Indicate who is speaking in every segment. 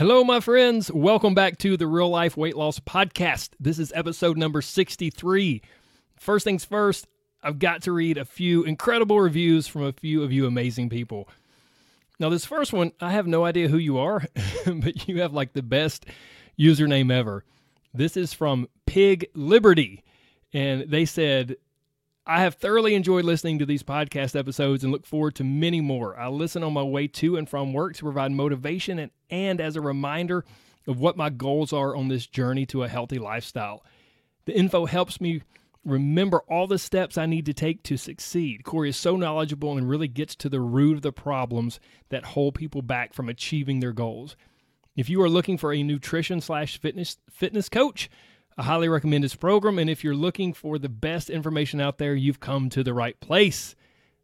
Speaker 1: Hello, my friends. Welcome back to the Real Life Weight Loss Podcast. This is episode number 63. First things first, I've got to read a few incredible reviews from a few of you amazing people. Now, this first one, I have no idea who you are, but you have like the best username ever. This is from Pig Liberty. And they said, I have thoroughly enjoyed listening to these podcast episodes and look forward to many more. I listen on my way to and from work to provide motivation and, and as a reminder of what my goals are on this journey to a healthy lifestyle. The info helps me remember all the steps I need to take to succeed. Corey is so knowledgeable and really gets to the root of the problems that hold people back from achieving their goals. If you are looking for a nutrition slash fitness fitness coach, I highly recommend this program. And if you're looking for the best information out there, you've come to the right place.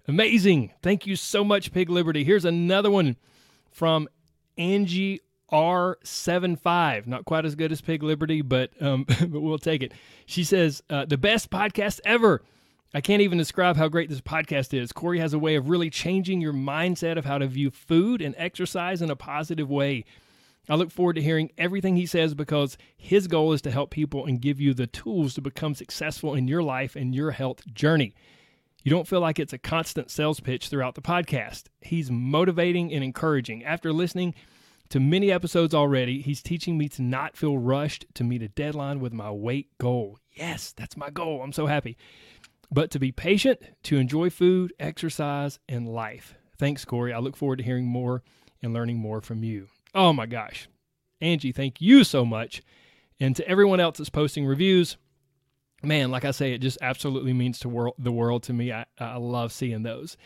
Speaker 1: Amazing. Thank you so much, Pig Liberty. Here's another one from Angie R75. Not quite as good as Pig Liberty, but, um, but we'll take it. She says, uh, the best podcast ever. I can't even describe how great this podcast is. Corey has a way of really changing your mindset of how to view food and exercise in a positive way. I look forward to hearing everything he says because his goal is to help people and give you the tools to become successful in your life and your health journey. You don't feel like it's a constant sales pitch throughout the podcast. He's motivating and encouraging. After listening to many episodes already, he's teaching me to not feel rushed to meet a deadline with my weight goal. Yes, that's my goal. I'm so happy. But to be patient, to enjoy food, exercise, and life. Thanks, Corey. I look forward to hearing more and learning more from you. Oh my gosh. Angie, thank you so much. And to everyone else that's posting reviews, man, like I say, it just absolutely means to world, the world to me. I, I love seeing those.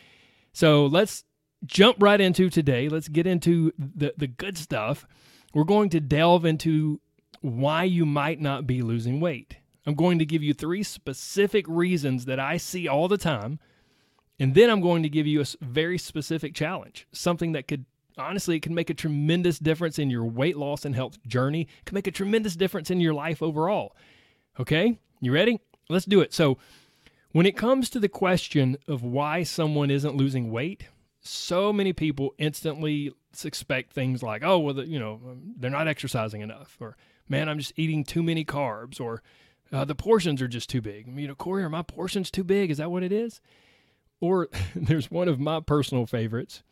Speaker 1: So let's jump right into today. Let's get into the, the good stuff. We're going to delve into why you might not be losing weight. I'm going to give you three specific reasons that I see all the time. And then I'm going to give you a very specific challenge, something that could honestly, it can make a tremendous difference in your weight loss and health journey. It can make a tremendous difference in your life overall. Okay, you ready? Let's do it. So, when it comes to the question of why someone isn't losing weight, so many people instantly suspect things like, oh, well, the, you know, they're not exercising enough, or man, I'm just eating too many carbs, or uh, the portions are just too big. You know, Corey, are my portions too big? Is that what it is? Or there's one of my personal favorites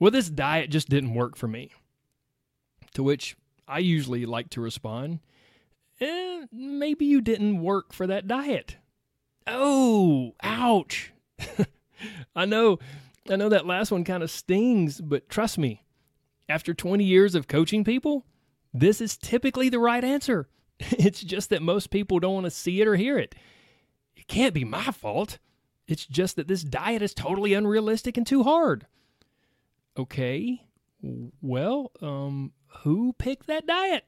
Speaker 1: well, this diet just didn't work for me. To which I usually like to respond, eh, maybe you didn't work for that diet. Oh, ouch. I know, I know that last one kind of stings, but trust me, after 20 years of coaching people, this is typically the right answer. It's just that most people don't want to see it or hear it. It can't be my fault. It's just that this diet is totally unrealistic and too hard. Okay, well, um, who picked that diet?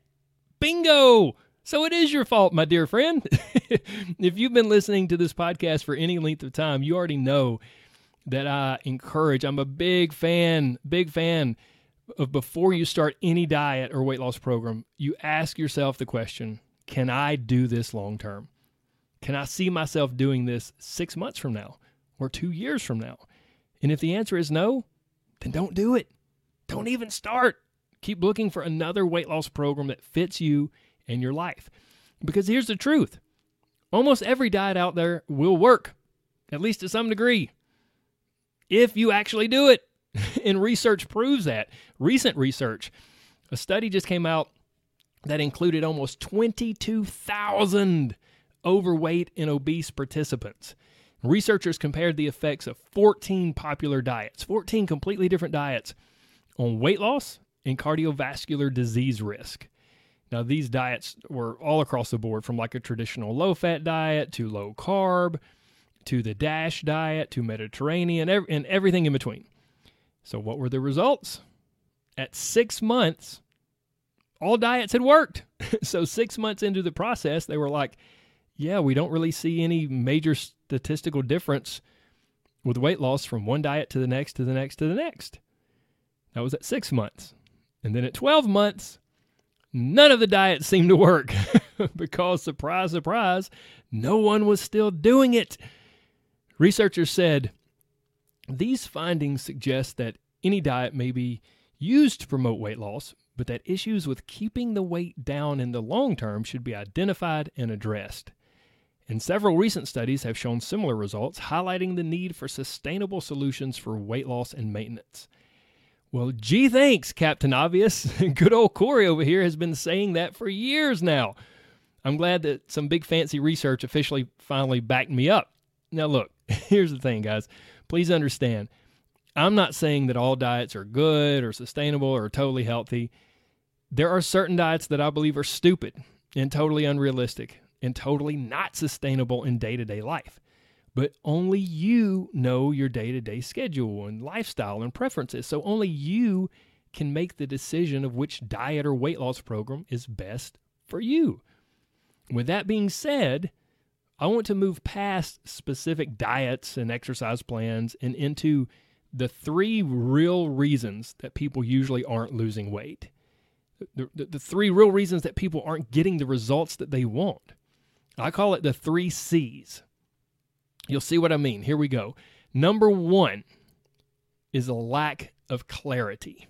Speaker 1: Bingo! So it is your fault, my dear friend. if you've been listening to this podcast for any length of time, you already know that I encourage, I'm a big fan, big fan of before you start any diet or weight loss program, you ask yourself the question can I do this long term? Can I see myself doing this six months from now or two years from now? And if the answer is no, then don't do it. Don't even start. Keep looking for another weight loss program that fits you and your life. Because here's the truth almost every diet out there will work, at least to some degree, if you actually do it. and research proves that. Recent research, a study just came out that included almost 22,000 overweight and obese participants. Researchers compared the effects of 14 popular diets, 14 completely different diets, on weight loss and cardiovascular disease risk. Now, these diets were all across the board from like a traditional low fat diet to low carb to the DASH diet to Mediterranean and everything in between. So, what were the results? At six months, all diets had worked. so, six months into the process, they were like, yeah, we don't really see any major statistical difference with weight loss from one diet to the next to the next to the next. That was at six months. And then at 12 months, none of the diets seemed to work because, surprise, surprise, no one was still doing it. Researchers said these findings suggest that any diet may be used to promote weight loss, but that issues with keeping the weight down in the long term should be identified and addressed. And several recent studies have shown similar results, highlighting the need for sustainable solutions for weight loss and maintenance. Well, gee, thanks, Captain Obvious. Good old Corey over here has been saying that for years now. I'm glad that some big fancy research officially finally backed me up. Now, look, here's the thing, guys. Please understand, I'm not saying that all diets are good or sustainable or totally healthy. There are certain diets that I believe are stupid and totally unrealistic and totally not sustainable in day to day life but only you know your day to day schedule and lifestyle and preferences. So only you can make the decision of which diet or weight loss program is best for you. With that being said, I want to move past specific diets and exercise plans and into the three real reasons that people usually aren't losing weight. The, the, the, three real reasons that people aren't getting the results that they want. I call it the three C's You'll see what I mean. Here we go. Number one is a lack of clarity.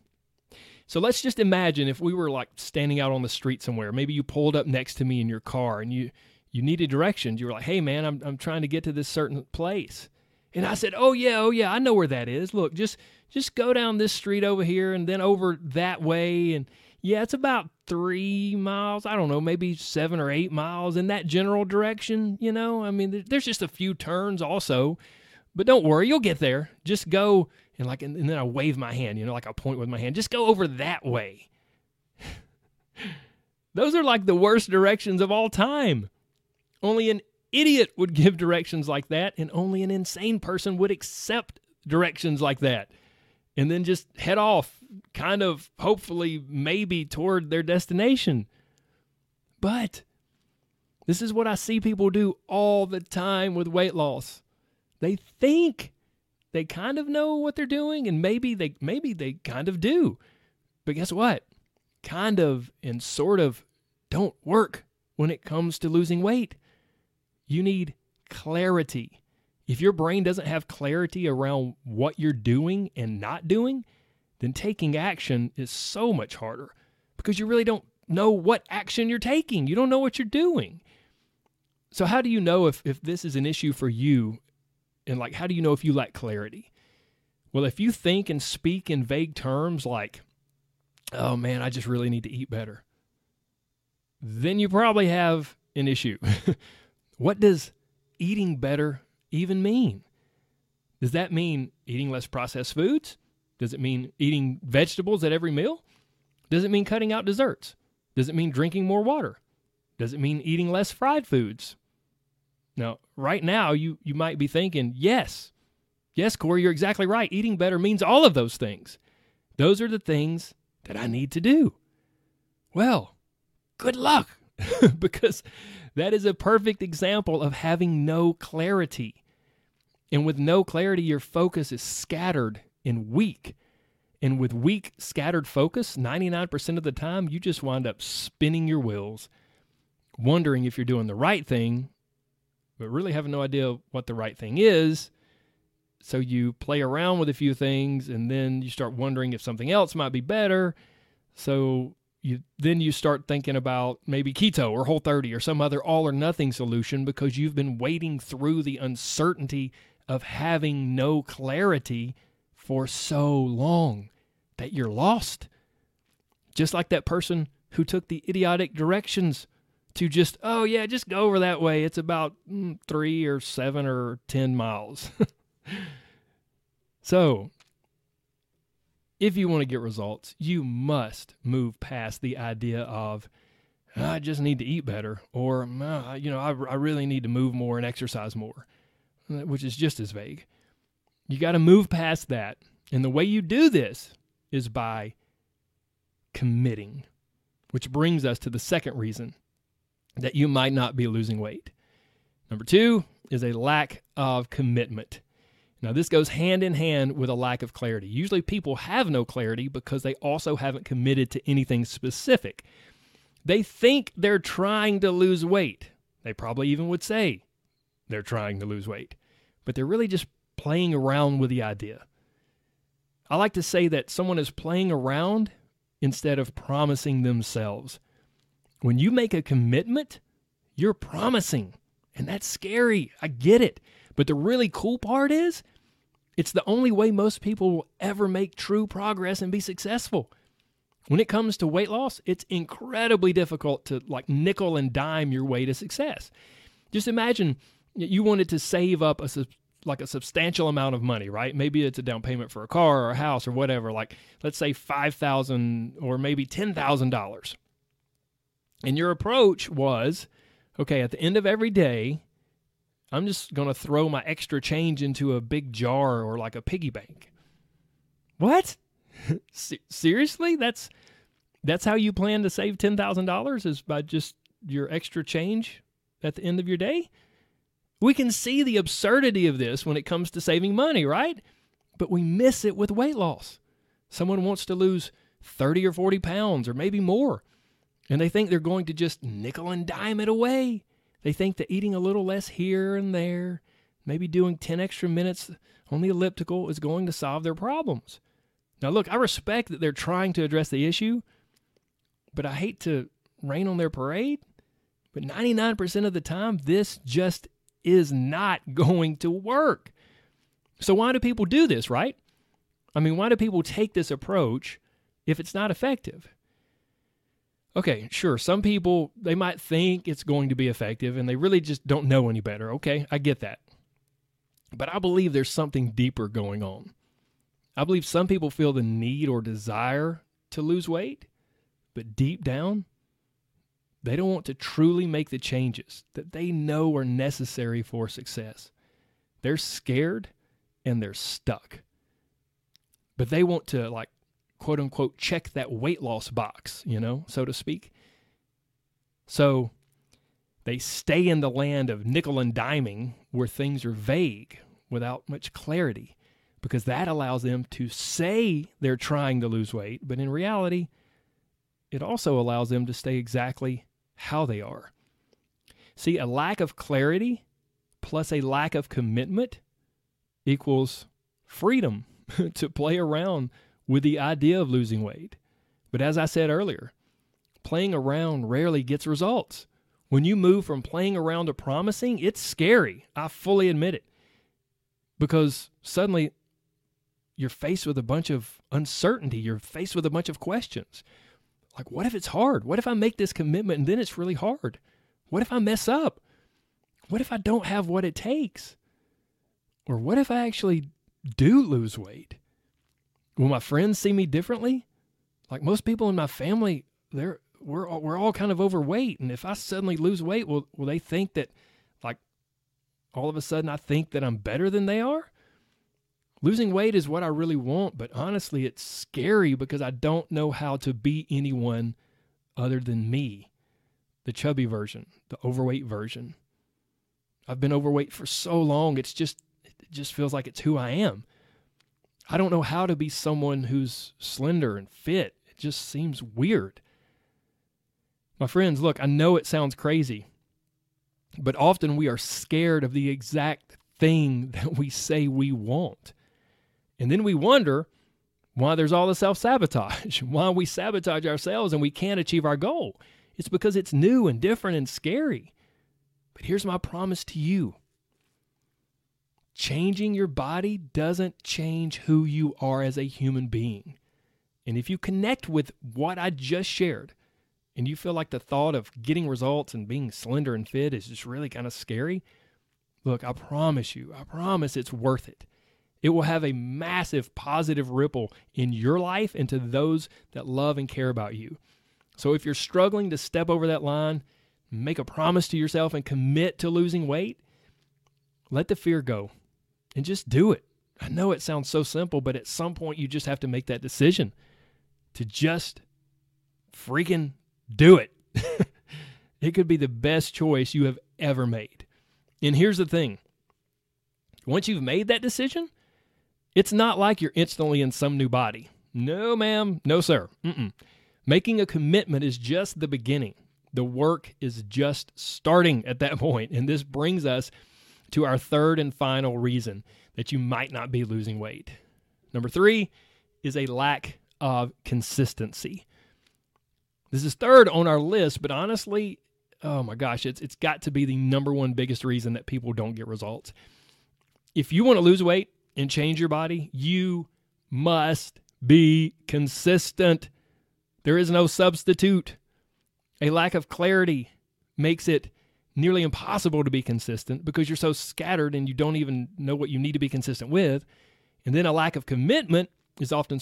Speaker 1: So let's just imagine if we were like standing out on the street somewhere. Maybe you pulled up next to me in your car and you you needed directions. You were like, "Hey man, I'm I'm trying to get to this certain place." And I said, "Oh yeah, oh yeah, I know where that is. Look, just just go down this street over here and then over that way and yeah, it's about three miles. I don't know, maybe seven or eight miles in that general direction. You know, I mean, there's just a few turns also, but don't worry, you'll get there. Just go and like, and, then I wave my hand. You know, like I point with my hand. Just go over that way. Those are like the worst directions of all time. Only an idiot would give directions like that, and only an insane person would accept directions like that and then just head off, kind of hopefully, maybe toward their destination. But this is what I see people do all the time with weight loss. They think they kind of know what they're doing, and maybe they maybe they kind of do. But guess what? Kind of and sort of don't work when it comes to losing weight. You need clarity. If your brain doesn't have clarity around what you're doing and not doing, then taking action is so much harder because you really don't know what action you're taking. You don't know what you're doing. So, how do you know if, if this is an issue for you? And, like, how do you know if you lack clarity? Well, if you think and speak in vague terms like, oh man, I just really need to eat better, then you probably have an issue. what does eating better even mean? Does that mean eating less processed foods? Does it mean eating vegetables at every meal? Does it mean cutting out desserts? Does it mean drinking more water? Does it mean eating less fried foods? Now, right now, you, you might be thinking, yes, yes, Corey, you're exactly right. Eating better means all of those things. Those are the things that I need to do. Well, good luck, because that is a perfect example of having no clarity. And with no clarity, your focus is scattered and weak. And with weak, scattered focus, 99% of the time, you just wind up spinning your wheels, wondering if you're doing the right thing, but really having no idea what the right thing is. So you play around with a few things and then you start wondering if something else might be better. So you then you start thinking about maybe keto or whole 30 or some other all or nothing solution because you've been wading through the uncertainty of having no clarity for so long that you're lost. Just like that person who took the idiotic directions to just, oh, yeah, just go over that way. It's about mm, three or seven or 10 miles. so, if you want to get results, you must move past the idea of, I just need to eat better, or, you know, I, I really need to move more and exercise more which is just as vague. You got to move past that. And the way you do this is by committing. which brings us to the second reason that you might not be losing weight. Number two is a lack of commitment. Now, this goes hand in hand with a lack of clarity. Usually, people have no clarity because they also haven't committed to anything specific. They think they're trying to lose weight. They probably even would say they're trying to lose weight, but they're really just playing around with the idea. I like to say that someone is playing around instead of promising themselves. When you make a commitment, you're promising, and that's scary. I get it. But the really cool part is, it's the only way most people will ever make true progress and be successful. When it comes to weight loss, it's incredibly difficult to like nickel and dime your way to success. Just imagine you wanted to save up a like a substantial amount of money, right? Maybe it's a down payment for a car or a house or whatever, like let's say 5000 or maybe $10,000. And your approach was, okay, at the end of every day, I'm just going to throw my extra change into a big jar or like a piggy bank. What? Seriously? That's that's how you plan to save $10,000 is by just your extra change at the end of your day? We can see the absurdity of this when it comes to saving money, right? But we miss it with weight loss. Someone wants to lose 30 or 40 pounds or maybe more, and they think they're going to just nickel and dime it away. They think that eating a little less here and there, maybe doing 10 extra minutes on the elliptical is going to solve their problems. Now, look, I respect that they're trying to address the issue, but I hate to rain on their parade. But 99% of the time, this just is not going to work. So, why do people do this, right? I mean, why do people take this approach if it's not effective? Okay, sure. Some people, they might think it's going to be effective and they really just don't know any better. Okay, I get that. But I believe there's something deeper going on. I believe some people feel the need or desire to lose weight, but deep down, they don't want to truly make the changes that they know are necessary for success. They're scared and they're stuck. But they want to, like, quote unquote, check that weight loss box, you know, so to speak. So they stay in the land of nickel and diming where things are vague without much clarity because that allows them to say they're trying to lose weight, but in reality, it also allows them to stay exactly how they are. See, a lack of clarity plus a lack of commitment equals freedom to play around with the idea of losing weight. But as I said earlier, playing around rarely gets results. When you move from playing around to promising, it's scary. I fully admit it. Because suddenly you're faced with a bunch of uncertainty, you're faced with a bunch of questions. Like, what if it's hard? What if I make this commitment and then it's really hard? What if I mess up? What if I don't have what it takes? Or what if I actually do lose weight? Will my friends see me differently? Like most people in my family, they're we're all, we're all kind of overweight, and if I suddenly lose weight, will will they think that like all of a sudden I think that I'm better than they are? Losing weight is what I really want, but honestly, it's scary because I don't know how to be anyone other than me, the chubby version, the overweight version. I've been overweight for so long, it's just it just feels like it's who I am. I don't know how to be someone who's slender and fit. It just seems weird. My friends, look, I know it sounds crazy, but often we are scared of the exact thing that we say we want. And then we wonder why there's all the self sabotage, why we sabotage ourselves and we can't achieve our goal. It's because it's new and different and scary. But here's my promise to you changing your body doesn't change who you are as a human being. And if you connect with what I just shared, and you feel like the thought of getting results and being slender and fit is just really kind of scary, look, I promise you, I promise it's worth it. It will have a massive positive ripple in your life and to those that love and care about you. So if you're struggling to step over that line, make a promise to yourself and commit to losing weight, let the fear go and just do it. I know it sounds so simple, but at some point you just have to make that decision to just freaking do it. it could be the best choice you have ever made. And here's the thing once you've made that decision, it's not like you're instantly in some new body. No, ma'am. No, sir. Mm-mm. Making a commitment is just the beginning. The work is just starting at that point. And this brings us to our third and final reason that you might not be losing weight. Number three is a lack of consistency. This is third on our list, but honestly, oh my gosh, it's it's got to be the number one biggest reason that people don't get results. If you want to lose weight and change your body, you must be consistent. There is no substitute. A lack of clarity makes it nearly impossible to be consistent because you're so scattered and you don't even know what you need to be consistent with. And then a lack of commitment is often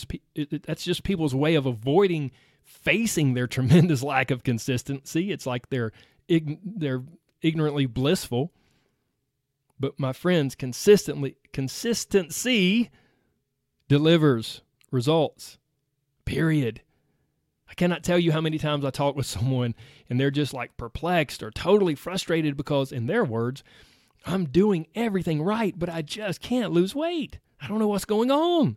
Speaker 1: that's just people's way of avoiding facing their tremendous lack of consistency. It's like they're they're ignorantly blissful. But my friends, consistently consistency delivers results. Period. I cannot tell you how many times I talk with someone and they're just like perplexed or totally frustrated because, in their words, I'm doing everything right, but I just can't lose weight. I don't know what's going on.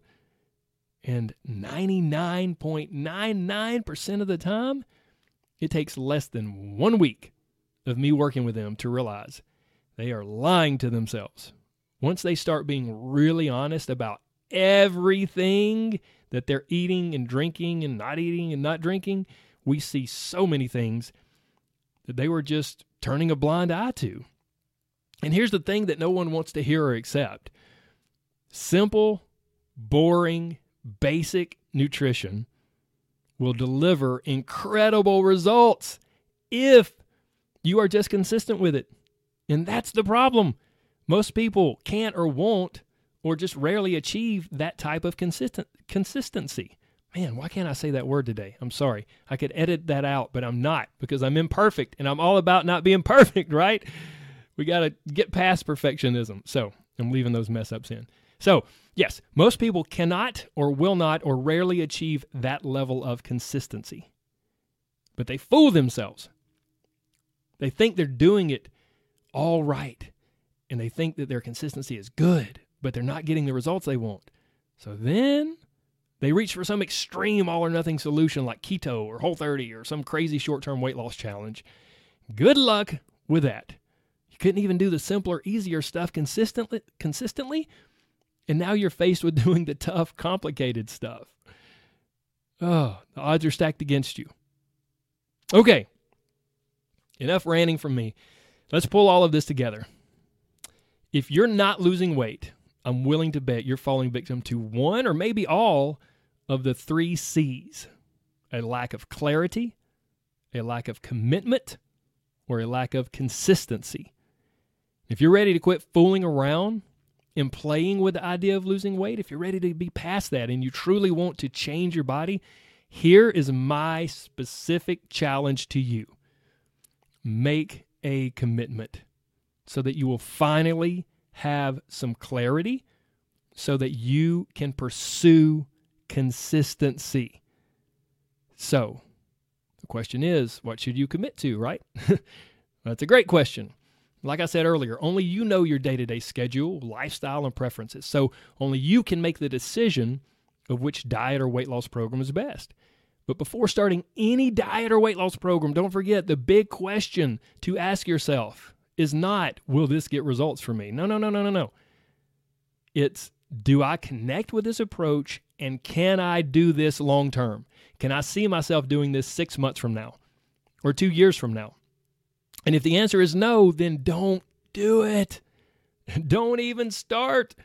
Speaker 1: And 99.99% of the time, it takes less than one week of me working with them to realize they are lying to themselves. Once they start being really honest about everything that they're eating and drinking and not eating and not drinking, we see so many things that they were just turning a blind eye to. And here's the thing that no one wants to hear or accept simple, boring, basic nutrition will deliver incredible results if you are just consistent with it. And that's the problem. Most people can't or won't or just rarely achieve that type of consistent consistency. Man, why can't I say that word today? I'm sorry. I could edit that out, but I'm not because I'm imperfect and I'm all about not being perfect, right? We got to get past perfectionism. So I'm leaving those mess ups in. So, yes, most people cannot or will not or rarely achieve that level of consistency. But they fool themselves. They think they're doing it all right. And they think that their consistency is good but they're not getting the results they want. So then they reach for some extreme all or nothing solution like keto or whole 30 or some crazy short term weight loss challenge. Good luck with that. You couldn't even do the simpler, easier stuff consistently consistently, and now you're faced with doing the tough, complicated stuff. Oh, the odds are stacked against you. Okay. Enough ranting from me. Let's pull all of this together. If you're not losing weight, I'm willing to bet you're falling victim to one or maybe all of the three C's a lack of clarity, a lack of commitment, or a lack of consistency. If you're ready to quit fooling around and playing with the idea of losing weight, if you're ready to be past that and you truly want to change your body, here is my specific challenge to you make a commitment so that you will finally have some clarity so that you can pursue consistency. So, the question is, what should you commit to, right? That's a great question. Like I said earlier, only you know your day to day schedule, lifestyle, and preferences. So, only you can make the decision of which diet or weight loss program is best. But before starting any diet or weight loss program, don't forget the big question to ask yourself is not, will this get results for me? No, no, no, no, no, no. It's, do I connect with this approach and can I do this long term? Can I see myself doing this six months from now or two years from now? And if the answer is no, then don't do it. Don't even start.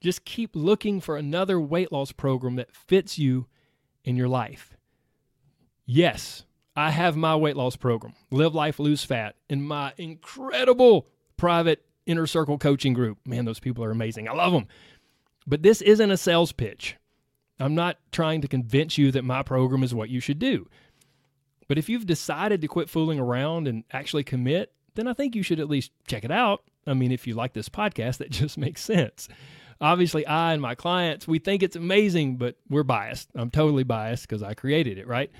Speaker 1: Just keep looking for another weight loss program that fits you in your life. Yes, I have my weight loss program, Live Life, Lose Fat, in my incredible private inner circle coaching group. Man, those people are amazing. I love them. But this isn't a sales pitch. I'm not trying to convince you that my program is what you should do. But if you've decided to quit fooling around and actually commit, then I think you should at least check it out. I mean, if you like this podcast, that just makes sense. Obviously, I and my clients, we think it's amazing, but we're biased. I'm totally biased because I created it, right?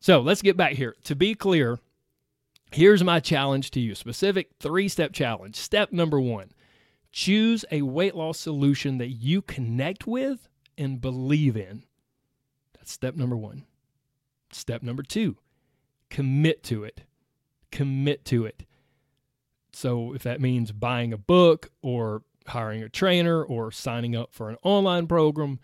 Speaker 1: So let's get back here. To be clear, here's my challenge to you specific three step challenge. Step number one choose a weight loss solution that you connect with and believe in. That's step number one. Step number two commit to it. Commit to it. So if that means buying a book or hiring a trainer or signing up for an online program,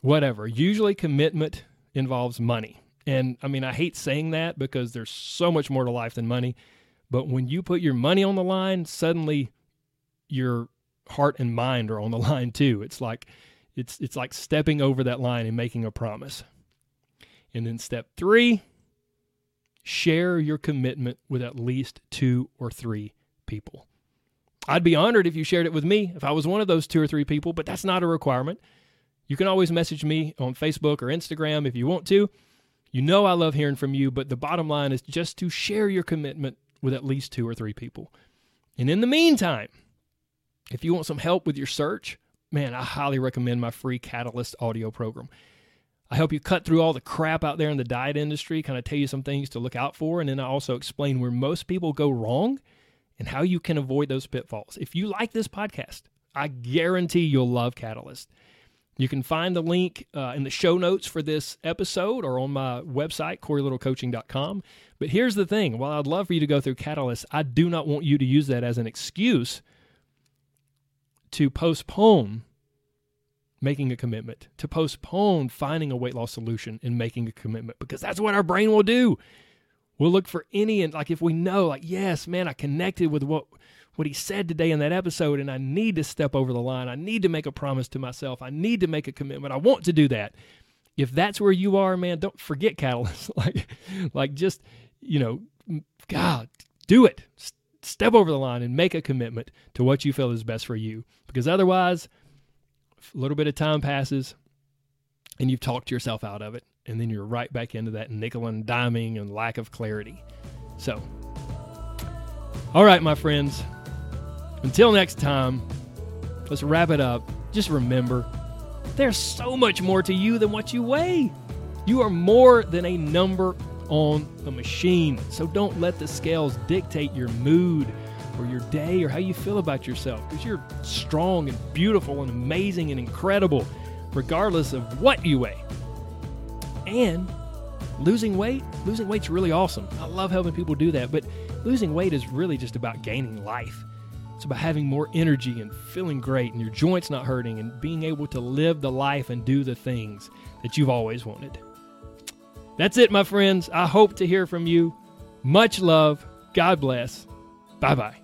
Speaker 1: whatever, usually commitment involves money. And I mean, I hate saying that because there's so much more to life than money. But when you put your money on the line, suddenly your heart and mind are on the line too. It's like it's it's like stepping over that line and making a promise. And then step 3, share your commitment with at least 2 or 3 people. I'd be honored if you shared it with me if I was one of those 2 or 3 people, but that's not a requirement. You can always message me on Facebook or Instagram if you want to. You know I love hearing from you, but the bottom line is just to share your commitment with at least two or three people. And in the meantime, if you want some help with your search, man, I highly recommend my free Catalyst audio program. I help you cut through all the crap out there in the diet industry, kind of tell you some things to look out for, and then I also explain where most people go wrong and how you can avoid those pitfalls. If you like this podcast, I guarantee you'll love Catalyst. You can find the link uh, in the show notes for this episode or on my website, CoreyLittleCoaching.com. But here's the thing while I'd love for you to go through Catalyst, I do not want you to use that as an excuse to postpone making a commitment, to postpone finding a weight loss solution and making a commitment, because that's what our brain will do. We'll look for any, and like if we know, like, yes, man, I connected with what what he said today in that episode, and I need to step over the line. I need to make a promise to myself. I need to make a commitment. I want to do that. If that's where you are, man, don't forget Catalyst. like, like just you know, God, do it. Step over the line and make a commitment to what you feel is best for you. Because otherwise, a little bit of time passes, and you've talked yourself out of it, and then you're right back into that nickel and diming and lack of clarity. So, all right, my friends, until next time, let's wrap it up. Just remember there's so much more to you than what you weigh. You are more than a number on a machine. So don't let the scales dictate your mood or your day or how you feel about yourself because you're strong and beautiful and amazing and incredible regardless of what you weigh. And losing weight, losing weight's really awesome. I love helping people do that, but losing weight is really just about gaining life. It's about having more energy and feeling great and your joints not hurting and being able to live the life and do the things that you've always wanted. That's it, my friends. I hope to hear from you. Much love. God bless. Bye bye.